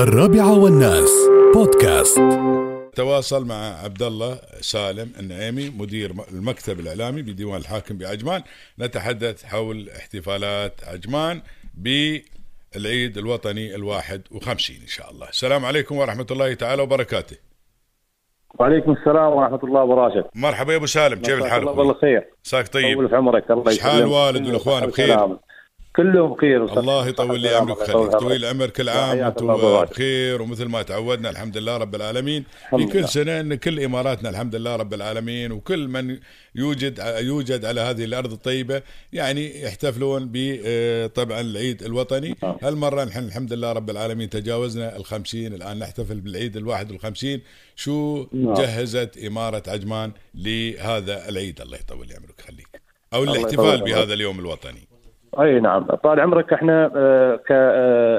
الرابعة والناس. بودكاست. تواصل مع عبد الله سالم النعيمي مدير المكتب الإعلامي بديوان الحاكم بعجمان نتحدث حول احتفالات عجمان بالعيد الوطني الواحد وخمسين إن شاء الله. السلام عليكم ورحمة الله تعالى وبركاته. وعليكم السلام ورحمة الله وبركاته. مرحبا يا أبو سالم كيف الحال الله بالله خير مساك طيب. طول في عمرك الله حال يسلمك. الوالد والإخوان بخير؟ كلهم بخير الله يطول لي عمرك ويخليك طويل العمر كل عام وأنتم. بخير ومثل ما تعودنا الحمد لله رب العالمين. في كل. سنة إن كل إماراتنا الحمد لله رب العالمين وكل من يوجد يوجد على هذه الأرض الطيبة يعني يحتفلون ب آه، طبعا العيد الوطني. نعم. هالمرة نحن الحمد لله رب العالمين تجاوزنا الخمسين. الآن نحتفل بالعيد الواحد والخمسين. شو نعم. جهزت إمارة عجمان لهذا العيد؟ الله يطول لي عمرك خليك. أو الاحتفال. بهذا اليوم الوطني. أي نعم. طال عمرك إحنا آه،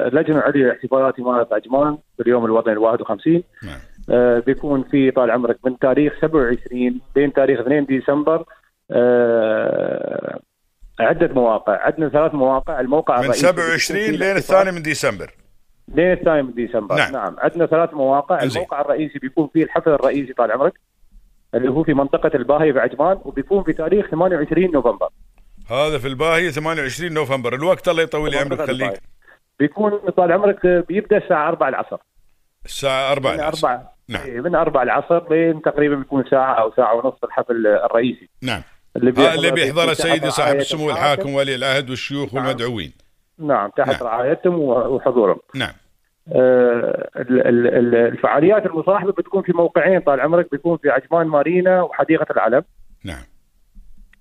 كلجنه عليا لاحتفالات اماره عجمان باليوم الوطني ال 51 نعم. آه، بيكون في طال عمرك من تاريخ 27 بين تاريخ 2 ديسمبر آه، عدة مواقع عندنا ثلاث مواقع. الموقع من الرئيسي 27 بيكون فيه لين الثاني من ديسمبر. لين الثاني من ديسمبر. نعم. نعم. عندنا ثلاث مواقع. الموقع الرئيسي بيكون فيه الحفل الرئيسي طال عمرك اللي هو في منطقة الباهي بعجمان وبيكون في تاريخ 28 نوفمبر. هذا في الباهي 28 نوفمبر. الوقت الله يطول عمرك خليك. بيكون طال عمرك بيبدأ الساعة 4 العصر. الساعة 4 من العصر. 4 نعم. إيه، من 4 العصر لين تقريبا بيكون ساعة أو ساعة ونص الحفل الرئيسي. نعم. اللي اللي بيحضره سيدي صاحب السمو الحاكم ولي العهد والشيوخ نعم. والمدعوين. نعم تحت نعم. رعايتهم وحضورهم. نعم. آه، ال- ال- ال- الفعاليات المصاحبة بتكون في موقعين طال عمرك بيكون في عجمان مارينا وحديقة العلم. نعم.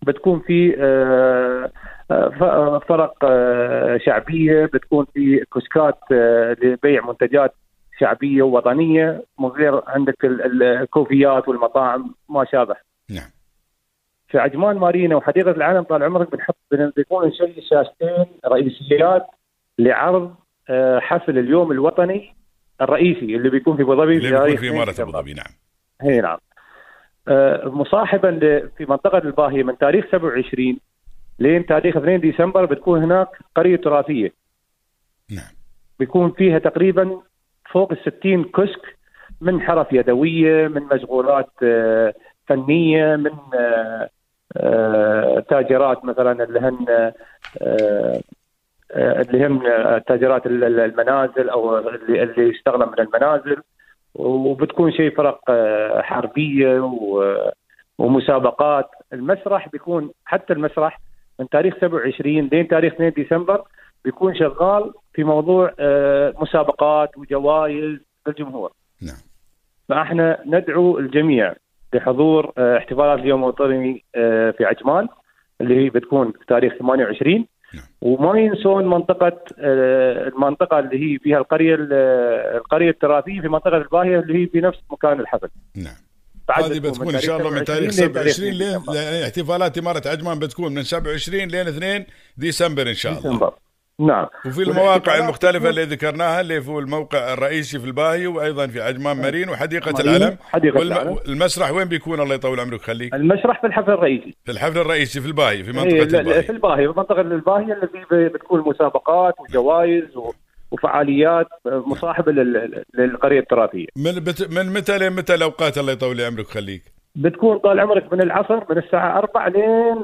بتكون في آه، آه، ف- فرق آه، شعبية بتكون في كشكات آه، لبيع منتجات شعبية ووطنية من غير عندك ال- ال- الكوفيات والمطاعم ما شابه. نعم. في عجمان مارينا وحديقة العالم طال عمرك بنحط بن- بيكون نشيل شاشتين رئيسيات لعرض آه، حفل اليوم الوطني الرئيسي اللي بيكون في أبو ظبي اللي بيكون في 2 إمارة أبو ديسمبر. ظبي نعم. إي نعم. آه، مصاحبا ل- في منطقة الباهية من تاريخ 27 لين تاريخ 2 ديسمبر بتكون هناك قرية تراثية. نعم. بيكون فيها تقريبا فوق ال 60 كشك من حرف يدوية من مشغولات آه، فنية من آه، آه، تاجرات مثلا اللي هن آه، آه، اللي هم آه، تاجرات ال- ال- المنازل أو اللي اللي يشتغلن من المنازل. وبتكون شيء فرق آه، حربية و- ومسابقات. المسرح بيكون حتى المسرح من تاريخ 27 لين تاريخ 2 ديسمبر بيكون شغال في موضوع آه، مسابقات وجوائز للجمهور. نعم. فاحنا ندعو الجميع لحضور آه، احتفالات اليوم الوطني آه، في عجمان اللي هي بتكون في تاريخ 28 نعم. وما ينسون منطقة آه، المنطقة اللي هي فيها القرية ال- القرية التراثية في منطقة الباهية اللي هي في نفس مكان الحفل. نعم. بعد هذه بتكون إن شاء الله من تاريخ 27 لين احتفالات إمارة عجمان بتكون من 27 لين 2 ديسمبر إن شاء الله. ديسمبر. نعم. وفي المواقع بتكون- اللي ذكرناها اللي هو الموقع الرئيسي في الباهي وأيضا في عجمان مارين وحديقة مارين، العلم. حديقة العلم. والمسرح وين بيكون؟ الله يطول عمرك. خليك. المسرح في الحفل الرئيسي. في الحفل الرئيسي في الباهي في إيه، لا- لا، الباهي. في الباهية في منطقة الباهية اللي بتكون مسابقات وجوائز و- وفعاليات مصاحبة لل- للقرية التراثية. من بت... من متى لمتى الأوقات؟ الله يطول عمرك. خليك. بتكون طال عمرك من العصر من الساعة 4 لين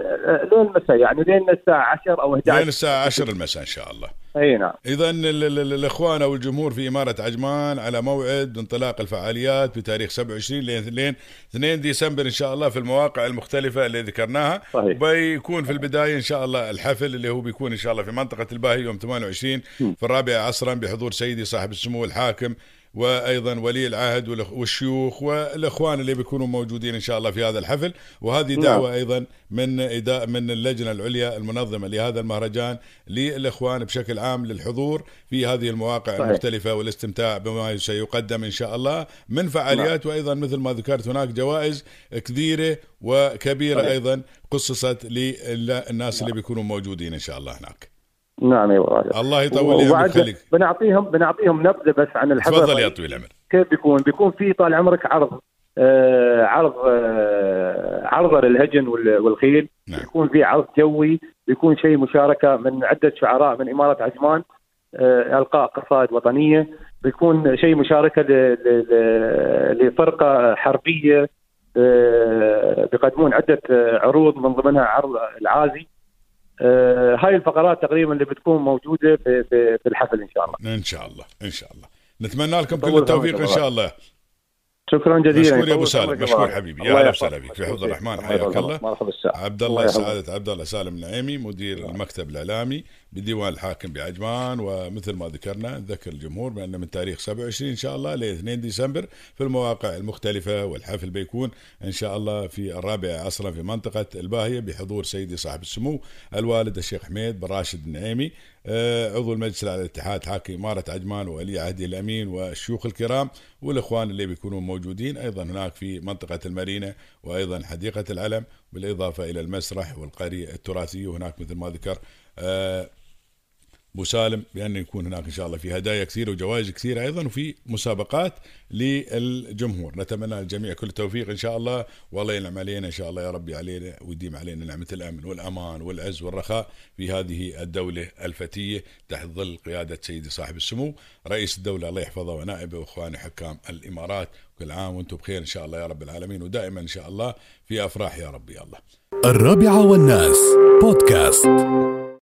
لين المساء يعني لين الساعة 10 أو 11 لين الساعة 10 المساء إن شاء الله. أي نعم. اذا ال- ال- ال- الإخوان أو الجمهور في إمارة عجمان على موعد انطلاق الفعاليات بتاريخ 27 لين لين 2 ديسمبر إن شاء الله في المواقع المختلفة اللي ذكرناها. صحيح. بيكون في البداية إن شاء الله الحفل اللي هو بيكون إن شاء الله في منطقة الباهي يوم 28 في الرابعه عصرا بحضور سيدي صاحب السمو الحاكم وأيضا ولي العهد والشيوخ والإخوان اللي بيكونوا موجودين إن شاء الله في هذا الحفل وهذه نعم. دعوة أيضا من من اللجنة العليا المنظمة لهذا المهرجان للإخوان بشكل عام للحضور في هذه المواقع صحيح. المختلفة والاستمتاع بما سيقدم إن شاء الله من فعاليات وأيضا مثل ما ذكرت هناك جوائز كثيرة وكبيرة صحيح. أيضا خصصت للناس اللي بيكونوا موجودين إن شاء الله هناك نعم اي والله الله يطول عمرك بنعطيهم بنعطيهم نبذة بس عن الحفل تفضل يا طويل العمر. كيف بيكون؟ بيكون في طال عمرك عرض آه عرض آه عرض للهجن وال- والخيل. نعم. بيكون في عرض جوي. بيكون شيء مشاركة من عدة شعراء من إمارة عجمان آه ألقاء قصائد وطنية. بيكون شيء مشاركة ل- ل- ل- لفرقة حربية آه، بيقدمون عدة آه، عروض من ضمنها عرض العازي. هاي الفقرات تقريبا اللي بتكون موجودة في في الحفل إن شاء الله. إن شاء الله إن شاء الله. نتمنى لكم كل التوفيق إن شاء الله. شكرا جزيلا مشكور يا أبو سالم مشكور. حبيبي يا أهلا. وسهلا بك في حفظ الرحمن حياك. الله مرحبا. عبد الله. سعادة عبد الله سالم النعيمي مدير المكتب الإعلامي بديوان الحاكم بعجمان ومثل ما ذكرنا نذكر الجمهور بأن من تاريخ 27 إن شاء الله ل 2 ديسمبر في المواقع المختلفة والحفل بيكون إن شاء الله في الرابع عصرا في منطقة الباهية بحضور سيدي صاحب السمو الوالد الشيخ حميد بن راشد النعيمي عضو المجلس العلى الاتحاد حاكم إمارة عجمان وولي عهدي الأمين والشيوخ الكرام والإخوان اللي بيكونون موجودين أيضا هناك في منطقة المارينا وأيضا حديقة العلم بالإضافة إلى المسرح والقرية التراثية وهناك مثل ما ذكر أبو سالم بأن يكون هناك إن شاء الله في هدايا كثيرة وجوائز كثيرة أيضا وفي مسابقات للجمهور. نتمنى للجميع كل التوفيق إن شاء الله. والله ينعم علينا إن شاء الله يا ربي علينا ويديم علينا نعمة الأمن والأمان والعز والرخاء في هذه الدولة الفتية تحت ظل قيادة سيدي صاحب السمو. رئيس الدولة الله يحفظه ونائبه واخواني حكام الإمارات. كل عام وأنتم بخير إن شاء الله يا رب العالمين. ودائما إن شاء الله في أفراح يا ربي. الله الرابعة والناس بودكاست.